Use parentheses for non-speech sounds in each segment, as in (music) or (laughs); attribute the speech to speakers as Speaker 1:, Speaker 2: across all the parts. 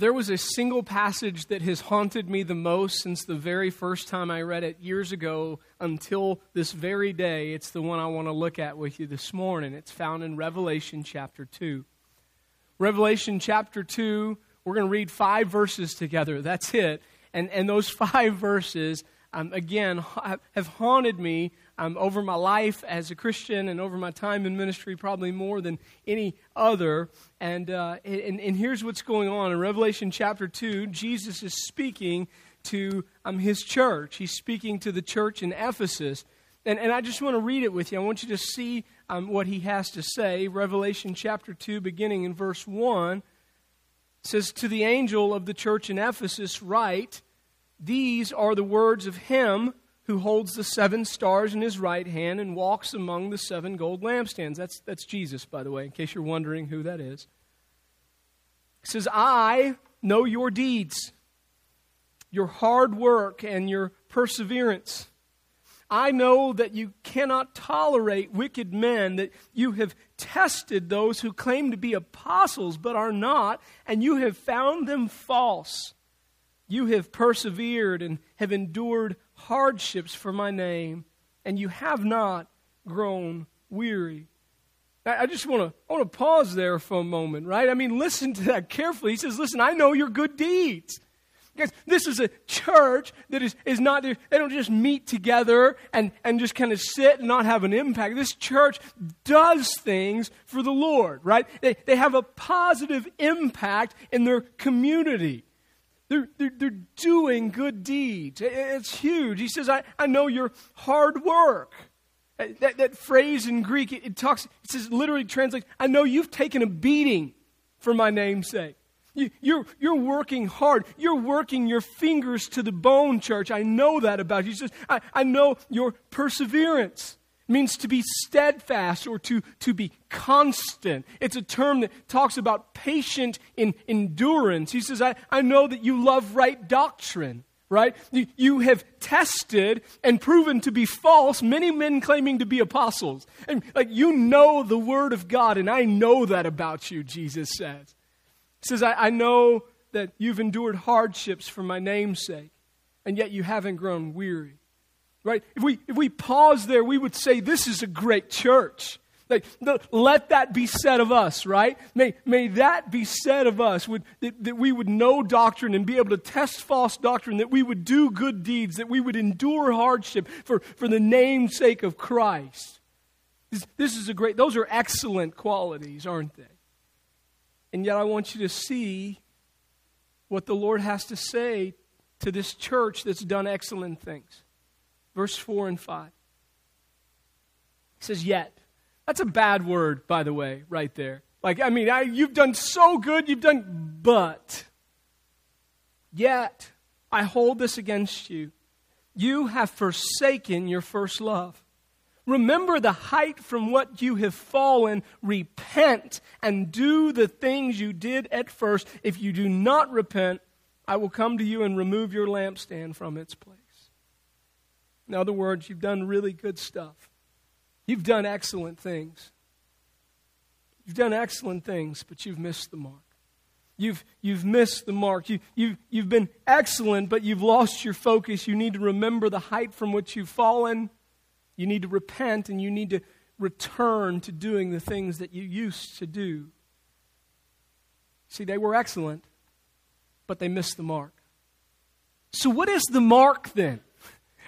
Speaker 1: there was a single passage that has haunted me the most since the very first time I read it years ago until this very day. It's the one I want to look at with you this morning. It's found in Revelation chapter 2. Revelation chapter 2, we're going to read five verses together. That's it. And, and those (laughs) five verses, um, again, have haunted me um, over my life as a Christian and over my time in ministry, probably more than any other. And, uh, and, and here's what's going on. In Revelation chapter 2, Jesus is speaking to um, his church. He's speaking to the church in Ephesus. And, and I just want to read it with you. I want you to see um, what he has to say. Revelation chapter 2, beginning in verse 1, says, To the angel of the church in Ephesus, write, These are the words of him who holds the seven stars in his right hand and walks among the seven gold lampstands. That's, that's Jesus, by the way, in case you're wondering who that is. He says, I know your deeds, your hard work, and your perseverance. I know that you cannot tolerate wicked men, that you have tested those who claim to be apostles but are not, and you have found them false. You have persevered and have endured hardships for my name, and you have not grown weary. I just want to want to pause there for a moment, right? I mean, listen to that carefully. He says, "Listen, I know your good deeds." Guys, this is a church that is, is not, they don't just meet together and, and just kind of sit and not have an impact. This church does things for the Lord, right? They, they have a positive impact in their community. They're, they're, they're doing good deeds. It's huge. He says, I, I know your hard work. Uh, that, that phrase in Greek, it, it talks, it says, literally translates, I know you've taken a beating for my name's sake. You, you're, you're working hard. You're working your fingers to the bone, church. I know that about you. He says, I, I know your perseverance means to be steadfast or to, to be constant. It's a term that talks about patient in endurance. He says, I, I know that you love right doctrine, right? You, have tested and proven to be false many men claiming to be apostles. And like you know the word of God, and I know that about you, Jesus says. He says, I, I know that you've endured hardships for my name's sake, and yet you haven't grown weary. Right? If we, if we pause there, we would say, This is a great church. Like, let that be said of us, right? May, may that be said of us, would, that, that we would know doctrine and be able to test false doctrine, that we would do good deeds, that we would endure hardship for, for the name's sake of Christ. This, this is a great, those are excellent qualities, aren't they? And yet, I want you to see what the Lord has to say to this church that's done excellent things verse 4 and 5. He says, Yet. That's a bad word, by the way, right there. Like, I mean, I, you've done so good, you've done, but. Yet, I hold this against you. You have forsaken your first love. Remember the height from what you have fallen. Repent and do the things you did at first. If you do not repent, I will come to you and remove your lampstand from its place. In other words, you've done really good stuff. You've done excellent things. You've done excellent things, but you've missed the mark. You've, you've missed the mark. You, you, you've been excellent, but you've lost your focus. You need to remember the height from which you've fallen. You need to repent, and you need to return to doing the things that you used to do. See, they were excellent, but they missed the mark. So, what is the mark then?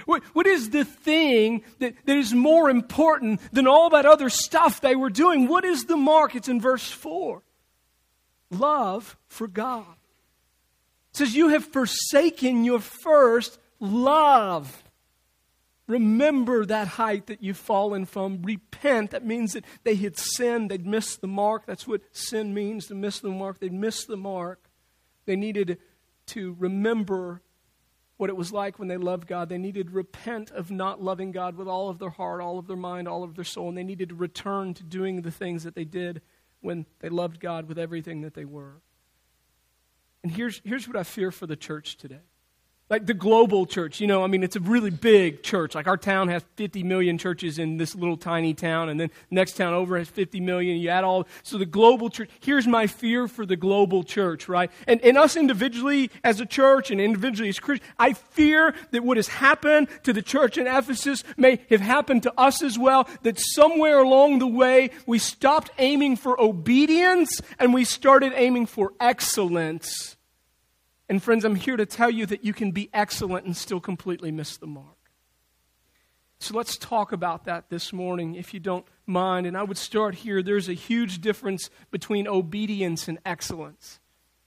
Speaker 1: What, what is the thing that, that is more important than all that other stuff they were doing? What is the mark? It's in verse 4. Love for God. It says, You have forsaken your first love. Remember that height that you've fallen from. Repent. That means that they had sinned. They'd missed the mark. That's what sin means to miss the mark. They'd missed the mark. They needed to remember what it was like when they loved God. They needed to repent of not loving God with all of their heart, all of their mind, all of their soul, and they needed to return to doing the things that they did when they loved God with everything that they were. And here's, here's what I fear for the church today. Like the global church. You know, I mean, it's a really big church. Like our town has 50 million churches in this little tiny town, and then next town over has 50 million. You add all, so the global church. Here's my fear for the global church, right? And, and us individually as a church and individually as Christians, I fear that what has happened to the church in Ephesus may have happened to us as well. That somewhere along the way we stopped aiming for obedience and we started aiming for excellence and friends, I'm here to tell you that you can be excellent and still completely miss the mark. So let's talk about that this morning, if you don't mind. And I would start here. There's a huge difference between obedience and excellence,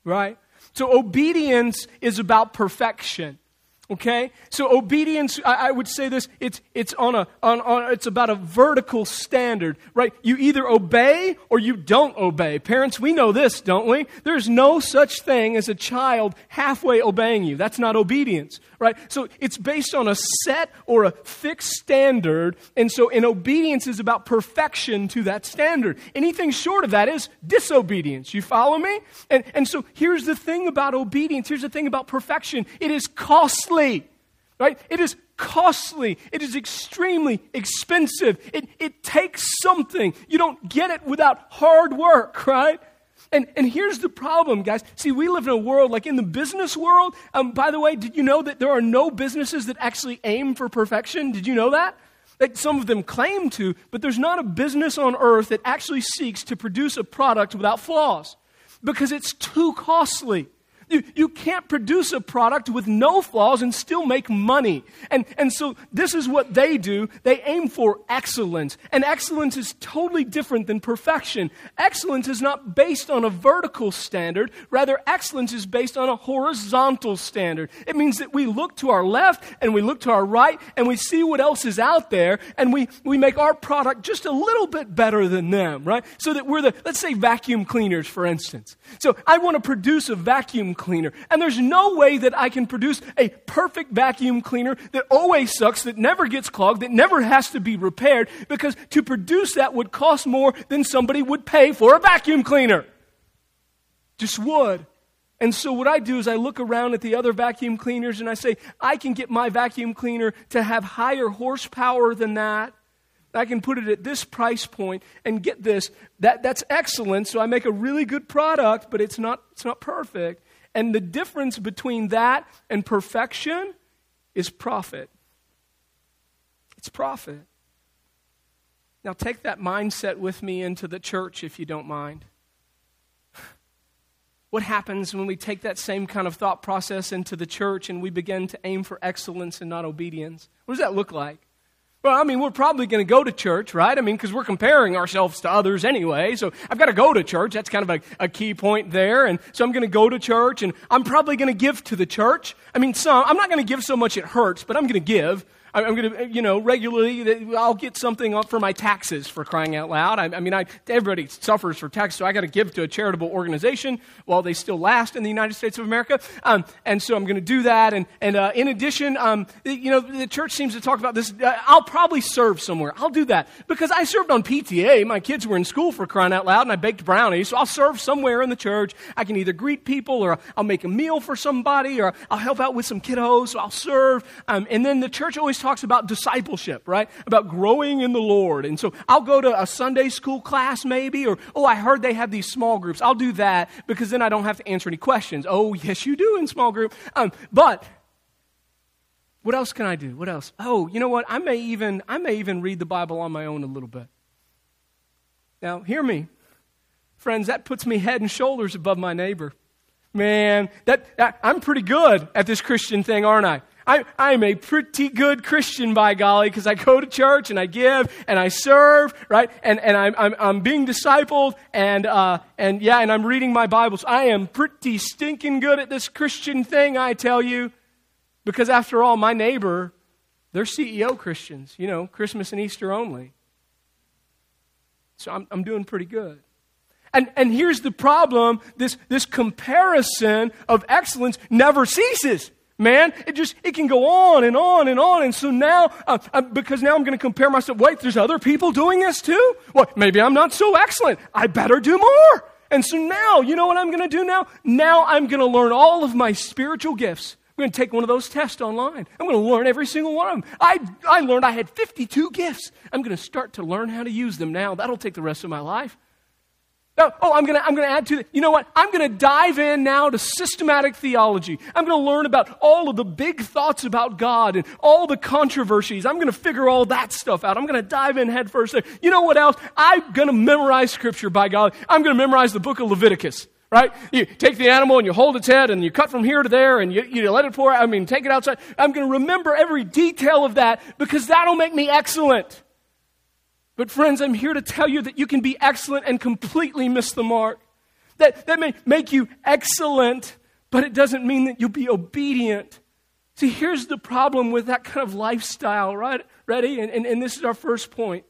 Speaker 1: right? So, obedience is about perfection. Okay? So obedience, I, I, would say this, it's, it's, on a, on, on, it's about a vertical standard, right? You either obey or you don't obey. Parents, we know this, don't we? There's no such thing as a child halfway obeying you. That's not obedience, right? So it's based on a set or a fixed standard, and so in obedience is about perfection to that standard. Anything short of that is disobedience. You follow me? And, and so here's the thing about obedience, here's the thing about perfection. It is costly costly, right? It is costly. It is extremely expensive. It, it takes something. You don't get it without hard work, right? And, and here's the problem, guys. See, we live in a world, like in the business world. Um, by the way, did you know that there are no businesses that actually aim for perfection? Did you know that? Like some of them claim to, but there's not a business on earth that actually seeks to produce a product without flaws because it's too costly. You, you can't produce a product with no flaws and still make money. And, and so this is what they do. They aim for excellence. And excellence is totally different than perfection. Excellence is not based on a vertical standard. Rather, excellence is based on a horizontal standard. It means that we look to our left and we look to our right and we see what else is out there and we, we make our product just a little bit better than them, right? So that we're the, let's say vacuum cleaners, for instance. So I want to produce a vacuum cleaner. And there's no way that I can produce a perfect vacuum cleaner that always sucks, that never gets clogged, that never has to be repaired, because to produce that would cost more than somebody would pay for a vacuum cleaner. Just would. And so, what I do is I look around at the other vacuum cleaners and I say, I can get my vacuum cleaner to have higher horsepower than that. I can put it at this price point and get this. That, that's excellent. So I make a really good product, but it's not, it's not perfect. And the difference between that and perfection is profit. It's profit. Now, take that mindset with me into the church if you don't mind. (laughs) What happens when we take that same kind of thought process into the church and we begin to aim for excellence and not obedience? What does that look like? Well, I mean, we're probably going to go to church, right? I mean, because we're comparing ourselves to others anyway. So I've got to go to church. That's kind of a, a key point there. And so I'm going to go to church and I'm probably going to give to the church. I mean, some, I'm not going to give so much it hurts, but I'm going to give. I'm going to, you know, regularly, I'll get something up for my taxes for crying out loud. I, I mean, I, everybody suffers for taxes, so I got to give to a charitable organization while they still last in the United States of America. Um, and so I'm going to do that. And, and uh, in addition, um, you know, the church seems to talk about this. Uh, I'll probably serve somewhere. I'll do that because I served on PTA. My kids were in school for crying out loud, and I baked brownies. So I'll serve somewhere in the church. I can either greet people, or I'll make a meal for somebody, or I'll help out with some kiddos. So I'll serve. Um, and then the church always talks about discipleship, right? About growing in the Lord. And so I'll go to a Sunday school class maybe, or, oh, I heard they have these small groups. I'll do that because then I don't have to answer any questions. Oh, (laughs) yes, you do in small group. Um, but what else can I do? What else? Oh, you know what? I may even I may even read the Bible on my own a little bit. Now, hear me. Friends, that puts me head and shoulders above my neighbor. Man, that, that I'm pretty good at this Christian thing, aren't I? I, I'm a pretty good Christian, by golly, because I go to church and I give and I serve, right? And, and I'm, I'm, I'm being discipled and, uh, and yeah, and I'm reading my Bibles. I am pretty stinking good at this Christian thing, I tell you. Because after all, my neighbor, they're CEO Christians, you know, Christmas and Easter only. So I'm, I'm doing pretty good. And, and here's the problem this, this comparison of excellence never ceases man it just it can go on and on and on and so now uh, uh, because now i'm going to compare myself wait there's other people doing this too well maybe i'm not so excellent i better do more and so now you know what i'm going to do now now i'm going to learn all of my spiritual gifts I'm going to take one of those tests online. I'm going to learn every single one of them. I, I learned I had 52 gifts. I'm going to start to learn how to use them now. That'll take the rest of my life. Oh, I'm going to I'm going to add to it. You know what? I'm going to dive in now to systematic theology. I'm going to learn about all of the big thoughts about God and all the controversies. I'm going to figure all that stuff out. I'm going to dive in head first. You know what else? I'm going to memorize Scripture by God. I'm going to memorize the book of Leviticus right? You take the animal and you hold its head and you cut from here to there and you, you let it pour I mean, take it outside. I'm going to remember every detail of that because that'll make me excellent. But, friends, I'm here to tell you that you can be excellent and completely miss the mark. That, that may make you excellent, but it doesn't mean that you'll be obedient. See, here's the problem with that kind of lifestyle, right? Ready? And, and, and this is our first point.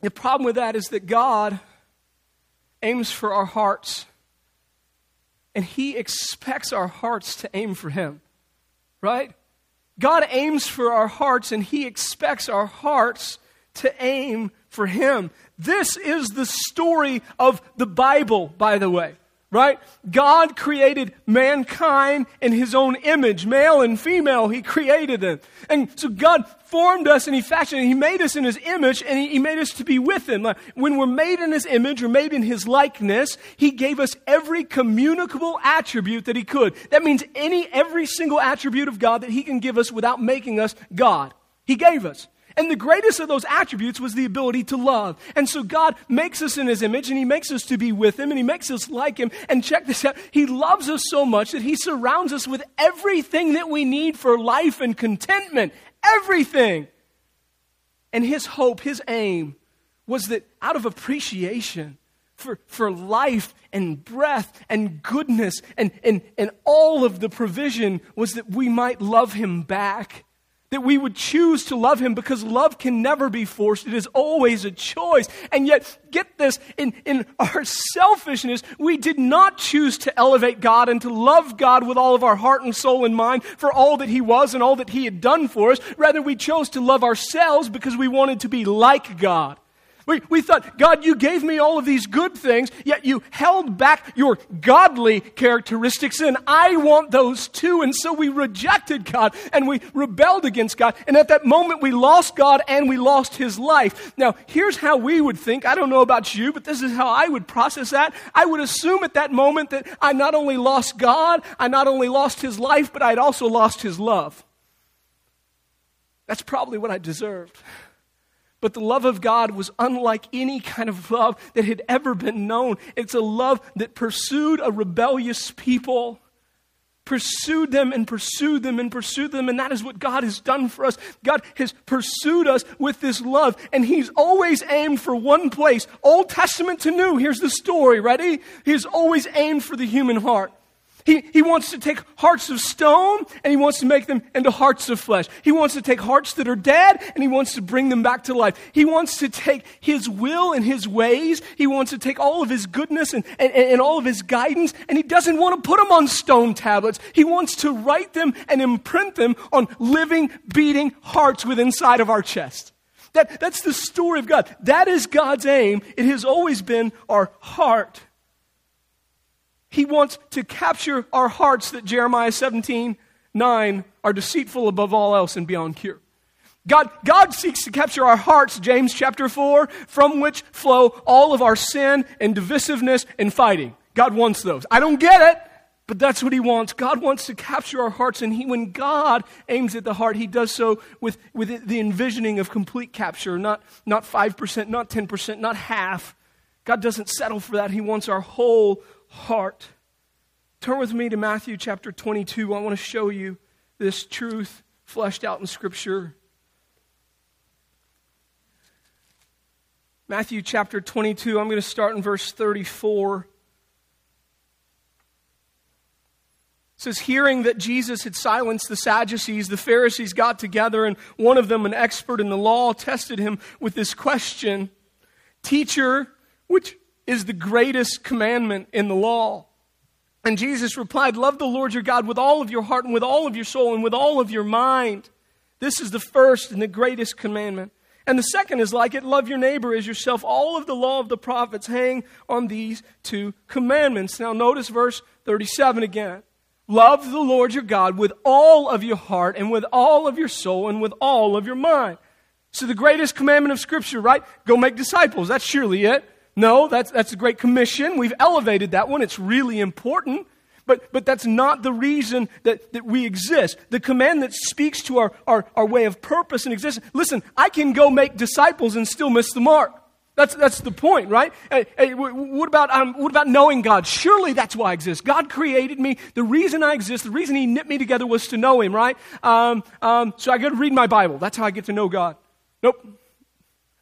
Speaker 1: The problem with that is that God aims for our hearts, and He expects our hearts to aim for Him, right? God aims for our hearts, and He expects our hearts to aim for Him. This is the story of the Bible, by the way right? God created mankind in his own image, male and female, he created them. And so God formed us and he fashioned, he made us in his image and he, made us to be with him. When we're made in his image or made in his likeness, he gave us every communicable attribute that he could. That means any, every single attribute of God that he can give us without making us God. He gave us. And the greatest of those attributes was the ability to love. And so God makes us in His image and He makes us to be with Him and He makes us like Him. And check this out He loves us so much that He surrounds us with everything that we need for life and contentment. Everything. And His hope, His aim, was that out of appreciation, for, for life and breath and goodness and, and, and all of the provision was that we might love him back that we would choose to love him because love can never be forced. It is always a choice. And yet, get this, in, in our selfishness, we did not choose to elevate God and to love God with all of our heart and soul and mind for all that he was and all that he had done for us. Rather, we chose to love ourselves because we wanted to be like God. We, we thought, God, you gave me all of these good things, yet you held back your godly characteristics, and I want those too. And so we rejected God and we rebelled against God. And at that moment, we lost God and we lost his life. Now, here's how we would think. I don't know about you, but this is how I would process that. I would assume at that moment that I not only lost God, I not only lost his life, but I'd also lost his love. That's probably what I deserved. But the love of God was unlike any kind of love that had ever been known. It's a love that pursued a rebellious people, pursued them and pursued them and pursued them. And that is what God has done for us. God has pursued us with this love. And He's always aimed for one place Old Testament to New. Here's the story. Ready? He's always aimed for the human heart. He, he wants to take hearts of stone and he wants to make them into hearts of flesh. He wants to take hearts that are dead and he wants to bring them back to life. He wants to take his will and his ways. He wants to take all of his goodness and, and, and all of his guidance and he doesn't want to put them on stone tablets. He wants to write them and imprint them on living, beating hearts within inside of our chest. That, that's the story of God. That is God's aim. It has always been our heart. He wants to capture our hearts that Jeremiah 17 9 are deceitful above all else and beyond cure. God, God seeks to capture our hearts, James chapter 4, from which flow all of our sin and divisiveness and fighting. God wants those. I don't get it, but that's what He wants. God wants to capture our hearts, and he, when God aims at the heart, He does so with, with the envisioning of complete capture, not, not 5%, not 10%, not half. God doesn't settle for that. He wants our whole heart. Turn with me to Matthew chapter 22. I want to show you this truth fleshed out in Scripture. Matthew chapter 22, I'm going to start in verse 34. It says, Hearing that Jesus had silenced the Sadducees, the Pharisees got together, and one of them, an expert in the law, tested him with this question Teacher, which is the greatest commandment in the law. And Jesus replied, Love the Lord your God with all of your heart and with all of your soul and with all of your mind. This is the first and the greatest commandment. And the second is like it love your neighbor as yourself. All of the law of the prophets hang on these two commandments. Now, notice verse 37 again. Love the Lord your God with all of your heart and with all of your soul and with all of your mind. So, the greatest commandment of Scripture, right? Go make disciples. That's surely it. No, that's, that's a great commission. We've elevated that one. It's really important. But, but that's not the reason that, that we exist. The command that speaks to our, our, our way of purpose and existence. Listen, I can go make disciples and still miss the mark. That's, that's the point, right? Hey, hey, what, about, um, what about knowing God? Surely that's why I exist. God created me. The reason I exist, the reason He knit me together was to know Him, right? Um, um, so I got to read my Bible. That's how I get to know God. Nope.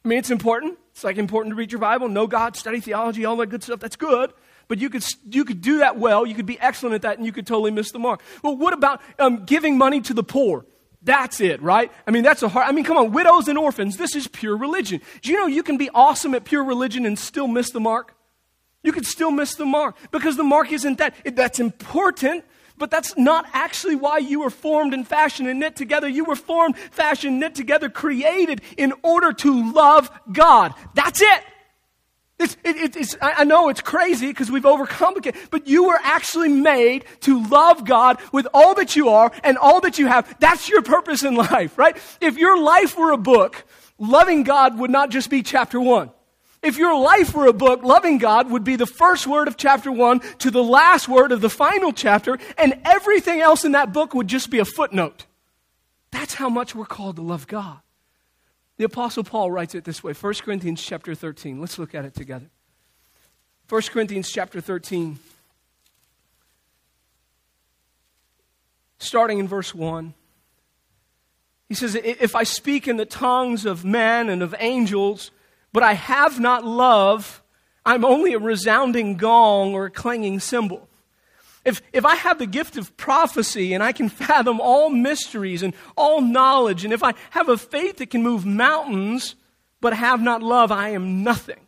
Speaker 1: I mean, it's important. It's like important to read your Bible, know God, study theology, all that good stuff. That's good. But you could, you could do that well. You could be excellent at that, and you could totally miss the mark. Well, what about um, giving money to the poor? That's it, right? I mean, that's a hard. I mean, come on, widows and orphans. This is pure religion. Do you know you can be awesome at pure religion and still miss the mark? You could still miss the mark because the mark isn't that. It, that's important, but that's not actually why you were formed and fashioned and knit together. You were formed, fashioned, knit together, created in order to love God. That's it. It's, it, it's, I know it's crazy because we've overcomplicated, but you were actually made to love God with all that you are and all that you have. That's your purpose in (laughs) life, right? If your life were a book, loving God would not just be chapter one. If your life were a book, loving God would be the first word of chapter one to the last word of the final chapter, and everything else in that book would just be a footnote. That's how much we're called to love God. The apostle Paul writes it this way, 1 Corinthians chapter 13. Let's look at it together. 1 Corinthians chapter 13 starting in verse 1. He says, If I speak in the tongues of men and of angels, but I have not love, I'm only a resounding gong or a clanging cymbal. If, if I have the gift of prophecy and I can fathom all mysteries and all knowledge, and if I have a faith that can move mountains but have not love, I am nothing.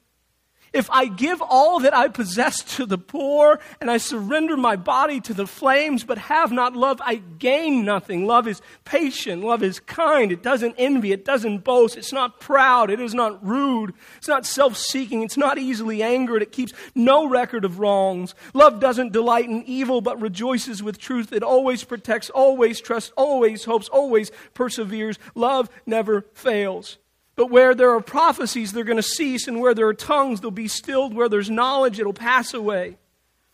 Speaker 1: If I give all that I possess to the poor and I surrender my body to the flames but have not love, I gain nothing. Love is patient. Love is kind. It doesn't envy. It doesn't boast. It's not proud. It is not rude. It's not self seeking. It's not easily angered. It keeps no record of wrongs. Love doesn't delight in evil but rejoices with truth. It always protects, always trusts, always hopes, always perseveres. Love never fails. But where there are prophecies, they're going to cease, and where there are tongues, they'll be stilled. Where there's knowledge, it'll pass away.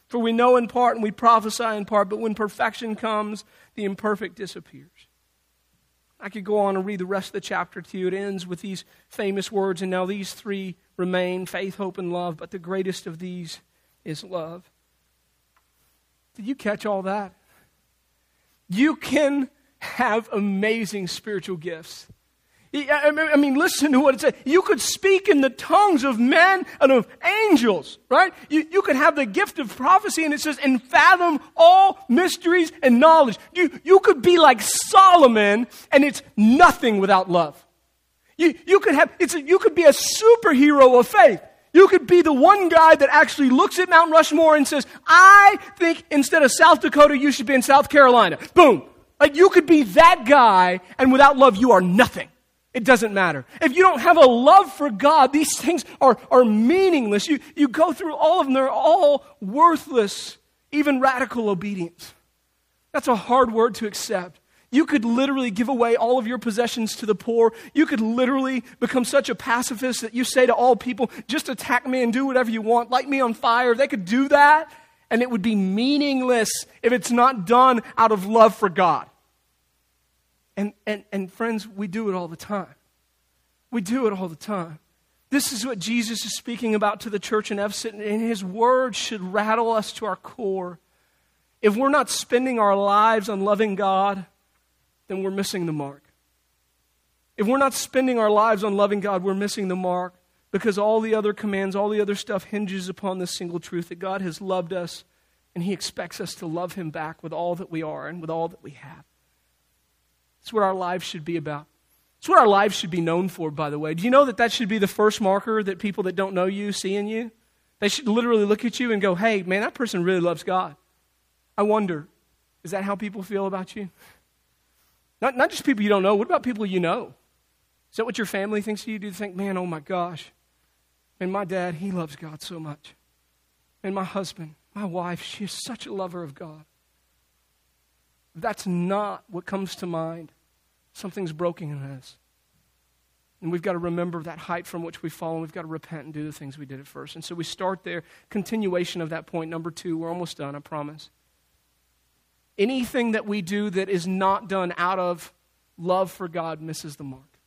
Speaker 1: For we know in part and we prophesy in part, but when perfection comes, the imperfect disappears. I could go on and read the rest of the chapter to you. It ends with these famous words, and now these three remain faith, hope, and love, but the greatest of these is love. Did you catch all that? You can have amazing spiritual gifts. I mean, listen to what it says. You could speak in the tongues of men and of angels, right? You, you could have the gift of prophecy, and it says, and fathom all mysteries and knowledge. You, you could be like Solomon, and it's nothing without love. You, you, could have, it's a, you could be a superhero of faith. You could be the one guy that actually looks at Mount Rushmore and says, I think instead of South Dakota, you should be in South Carolina. Boom. Like you could be that guy, and without love, you are nothing. It doesn't matter. If you don't have a love for God, these things are, are meaningless. You, you go through all of them, they're all worthless, even radical obedience. That's a hard word to accept. You could literally give away all of your possessions to the poor. You could literally become such a pacifist that you say to all people, just attack me and do whatever you want, light me on fire. They could do that, and it would be meaningless if it's not done out of love for God. And, and, and friends, we do it all the time. We do it all the time. This is what Jesus is speaking about to the church in Ephesus, and his words should rattle us to our core. If we're not spending our lives on loving God, then we're missing the mark. If we're not spending our lives on loving God, we're missing the mark because all the other commands, all the other stuff hinges upon this single truth that God has loved us and He expects us to love Him back with all that we are and with all that we have. It's what our lives should be about. It's what our lives should be known for, by the way. Do you know that that should be the first marker that people that don't know you see in you? They should literally look at you and go, hey, man, that person really loves God. I wonder, is that how people feel about you? Not, not just people you don't know. What about people you know? Is that what your family thinks of you? Do you think, man, oh my gosh, and my dad, he loves God so much. And my husband, my wife, she is such a lover of God. that's not what comes to mind. Something's broken in us. And we've got to remember that height from which we've fallen. We've got to repent and do the things we did at first. And so we start there. Continuation of that point. Number two, we're almost done, I promise. Anything that we do that is not done out of love for God misses the mark.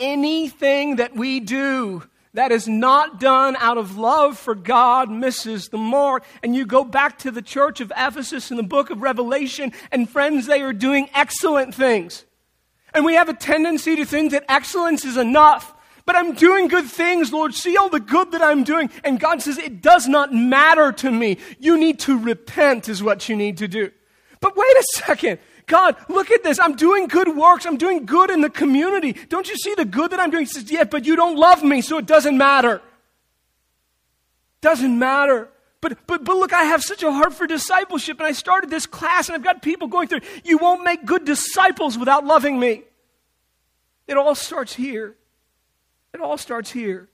Speaker 1: Anything that we do that is not done out of love for God misses the mark. And you go back to the church of Ephesus in the book of Revelation, and friends, they are doing excellent things. And we have a tendency to think that excellence is enough. But I'm doing good things, Lord. See all the good that I'm doing. And God says, it does not matter to me. You need to repent, is what you need to do. But wait a second. God, look at this. I'm doing good works. I'm doing good in the community. Don't you see the good that I'm doing? He says, Yeah, but you don't love me, so it doesn't matter. Doesn't matter. But, but, but look, I have such a heart for discipleship, and I started this class, and I've got people going through. You won't make good disciples without loving me. It all starts here. It all starts here.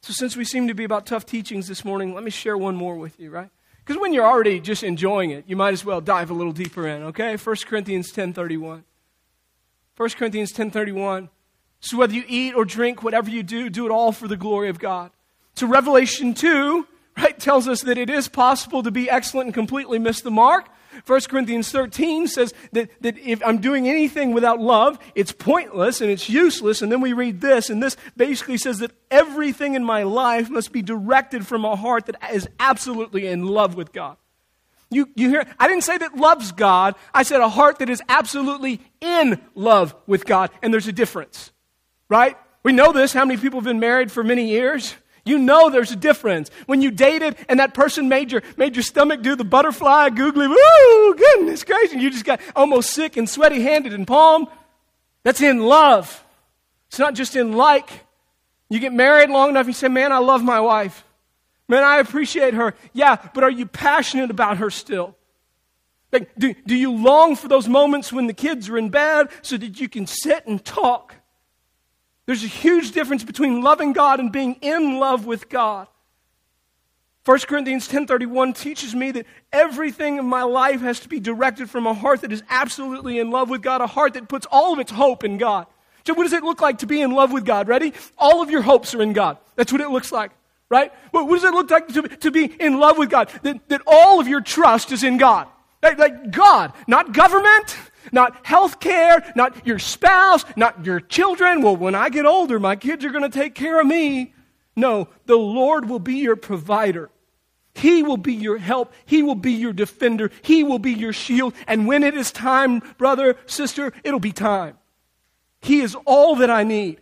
Speaker 1: So, since we seem to be about tough teachings this morning, let me share one more with you, right? Because when you're already just enjoying it, you might as well dive a little deeper in, okay? 1 Corinthians 10.31. 1 Corinthians 10.31. So whether you eat or drink, whatever you do, do it all for the glory of God. So Revelation 2, right, tells us that it is possible to be excellent and completely miss the mark. 1 Corinthians 13 says that, that if I'm doing anything without love, it's pointless and it's useless. And then we read this, and this basically says that everything in my life must be directed from a heart that is absolutely in love with God. You, you hear? I didn't say that loves God. I said a heart that is absolutely in love with God. And there's a difference, right? We know this. How many people have been married for many years? You know there's a difference. When you dated and that person made your, made your stomach do the butterfly googly, woo, goodness gracious, you just got almost sick and sweaty handed and palm. That's in love. It's not just in like. You get married long enough, you say, man, I love my wife. Man, I appreciate her. Yeah, but are you passionate about her still? Like, do, do you long for those moments when the kids are in bed so that you can sit and talk? There's a huge difference between loving God and being in love with God. 1 Corinthians 10:31 teaches me that everything in my life has to be directed from a heart that is absolutely in love with God, a heart that puts all of its hope in God. So what does it look like to be in love with God? Ready? All of your hopes are in God. That's what it looks like, right? What, does it look like to, to be in love with God? That, that all of your trust is in God. Like, like God, not government, not health care, not your spouse, not your children. Well, when I get older, my kids are going to take care of me. No, the Lord will be your provider. He will be your help. He will be your defender. He will be your shield. And when it is time, brother, sister, it'll be time. He is all that I need.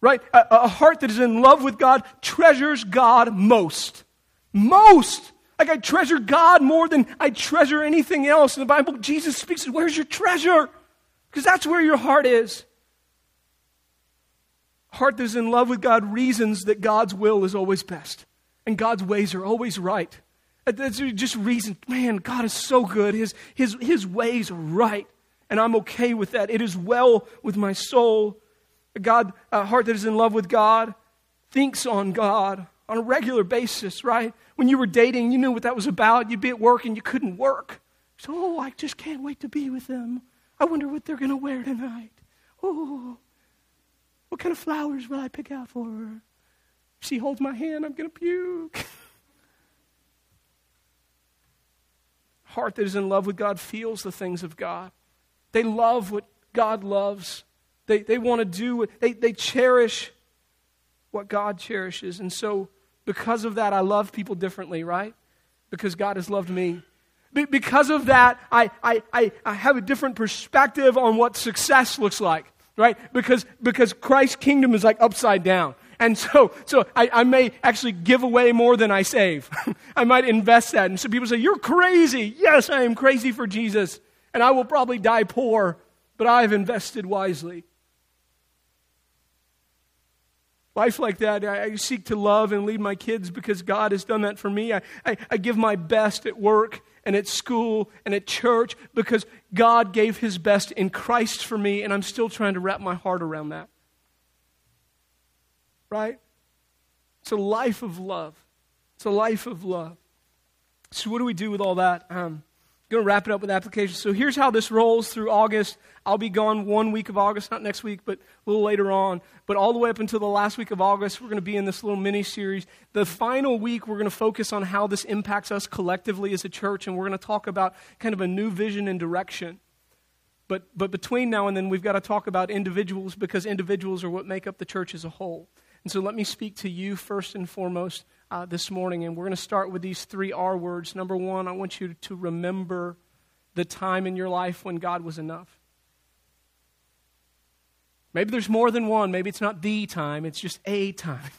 Speaker 1: Right? A, a heart that is in love with God treasures God most. Most. Like I treasure God more than I treasure anything else. In the Bible, Jesus speaks, Where's your treasure? Because that's where your heart is. Heart that is in love with God reasons that God's will is always best and God's ways are always right. That's just reason, man, God is so good. His, his, his ways are right, and I'm okay with that. It is well with my soul. A God, a heart that is in love with God thinks on God on a regular basis, right? When you were dating, you knew what that was about. You'd be at work and you couldn't work. So, oh, I just can't wait to be with them. I wonder what they're going to wear tonight. Oh, what kind of flowers will I pick out for her? If she holds my hand, I'm going to puke. (laughs) Heart that is in love with God feels the things of God. They love what God loves. They, they want to do they, they cherish what God cherishes. And so because of that, I love people differently, right? Because God has loved me. Be- because of that, I, I, I, I have a different perspective on what success looks like, right? Because, because Christ's kingdom is like upside down. And so, so I, I may actually give away more than I save. (laughs) I might invest that. And so people say, You're crazy. Yes, I am crazy for Jesus. And I will probably die poor, but I have invested wisely. Life like that, I, I, seek to love and lead my kids because God has done that for me. I, I, I give my best at work and at school and at church because God gave his best in Christ for me, and I'm still trying to wrap my heart around that. Right? It's a life of love. It's a life of love. So, what do we do with all that? Um, Going to wrap it up with application. So here's how this rolls through August. I'll be gone one week of August, not next week, but a little later on. But all the way up until the last week of August, we're going to be in this little mini series. The final week, we're going to focus on how this impacts us collectively as a church, and we're going to talk about kind of a new vision and direction. But, but between now and then, we've got to talk about individuals because individuals are what make up the church as a whole. And so let me speak to you first and foremost uh, this morning. And we're going to start with these three R words. Number one, I want you to remember the time in your life when God was enough. Maybe there's more than one. Maybe it's not the time, it's just a time. (laughs)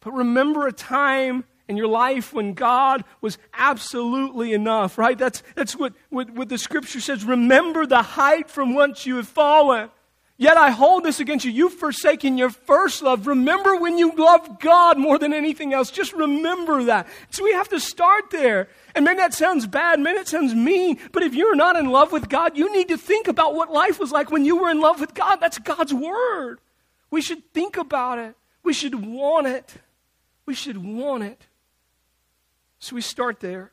Speaker 1: But remember a time in your life when God was absolutely enough, right? That's, that's what, what, what the scripture says. Remember the height from whence you have fallen. Yet I hold this against you. You've forsaken your first love. Remember when you loved God more than anything else. Just remember that. So we have to start there. And maybe that sounds bad, maybe it sounds mean, but if you're not in love with God, you need to think about what life was like when you were in love with God. That's God's word. We should think about it. We should want it. We should want it. So we start there.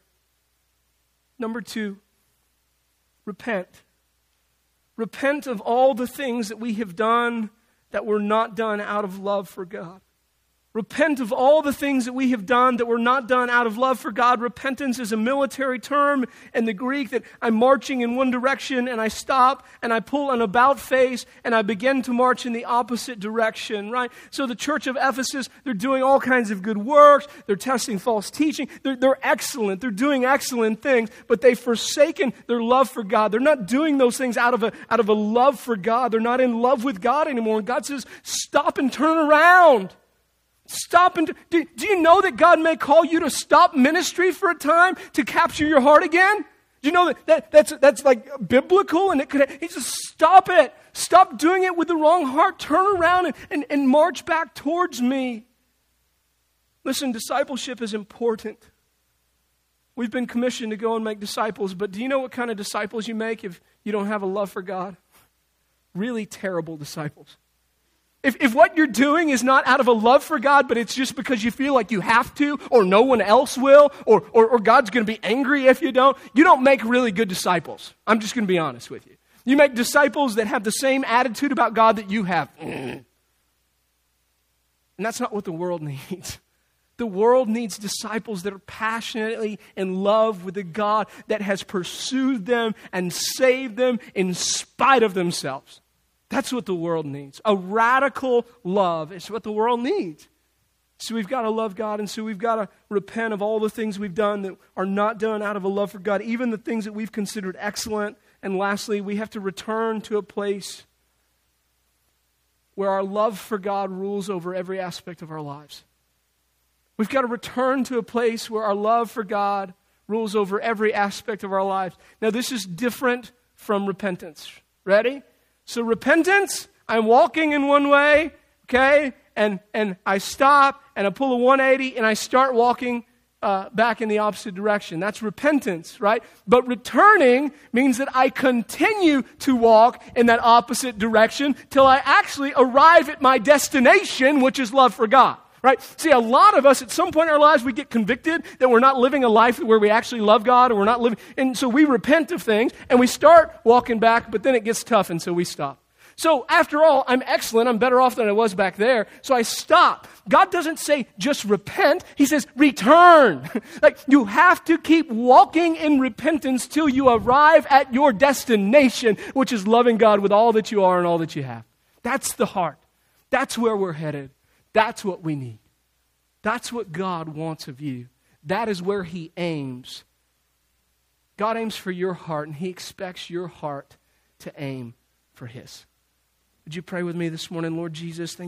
Speaker 1: Number two, repent. Repent of all the things that we have done that were not done out of love for God. Repent of all the things that we have done that were not done out of love for God. Repentance is a military term in the Greek that I'm marching in one direction and I stop and I pull an about face and I begin to march in the opposite direction, right? So the church of Ephesus, they're doing all kinds of good works. They're testing false teaching. They're, they're excellent. They're doing excellent things, but they've forsaken their love for God. They're not doing those things out of a, out of a love for God. They're not in love with God anymore. And God says, stop and turn around. Stop and do, do you know that God may call you to stop ministry for a time to capture your heart again? Do you know that, that that's, that's like biblical and it could, he says, stop it. Stop doing it with the wrong heart. Turn around and, and, and march back towards me. Listen, discipleship is important. We've been commissioned to go and make disciples, but do you know what kind of disciples you make if you don't have a love for God? Really terrible disciples. If, if what you're doing is not out of a love for God, but it's just because you feel like you have to, or no one else will, or, or, or God's going to be angry if you don't, you don't make really good disciples. I'm just going to be honest with you. You make disciples that have the same attitude about God that you have. (clears throat) And that's not what the world (laughs) needs. The world needs disciples that are passionately in love with the God that has pursued them and saved them in spite of themselves. That's what the world needs. A radical love is what the world needs. So we've got to love God, and so we've got to repent of all the things we've done that are not done out of a love for God, even the things that we've considered excellent. And lastly, we have to return to a place where our love for God rules over every aspect of our lives. We've got to return to a place where our love for God rules over every aspect of our lives. Now, this is different from repentance. Ready? So, repentance, I'm walking in one way, okay, and, and I stop and I pull a 180 and I start walking uh, back in the opposite direction. That's repentance, right? But returning means that I continue to walk in that opposite direction till I actually arrive at my destination, which is love for God. Right? See, a lot of us at some point in our lives, we get convicted that we're not living a life where we actually love God or we're not living. And so we repent of things and we start walking back, but then it gets tough and so we stop. So after all, I'm excellent. I'm better off than I was back there. So I stop. God doesn't say just repent. He says return. (laughs) like you have to keep walking in repentance till you arrive at your destination, which is loving God with all that you are and all that you have. That's the heart. That's where we're headed. That's what we need. That's what God wants of you. That is where He aims. God aims for your heart, and He expects your heart to aim for His. Would you pray with me this morning, Lord Jesus?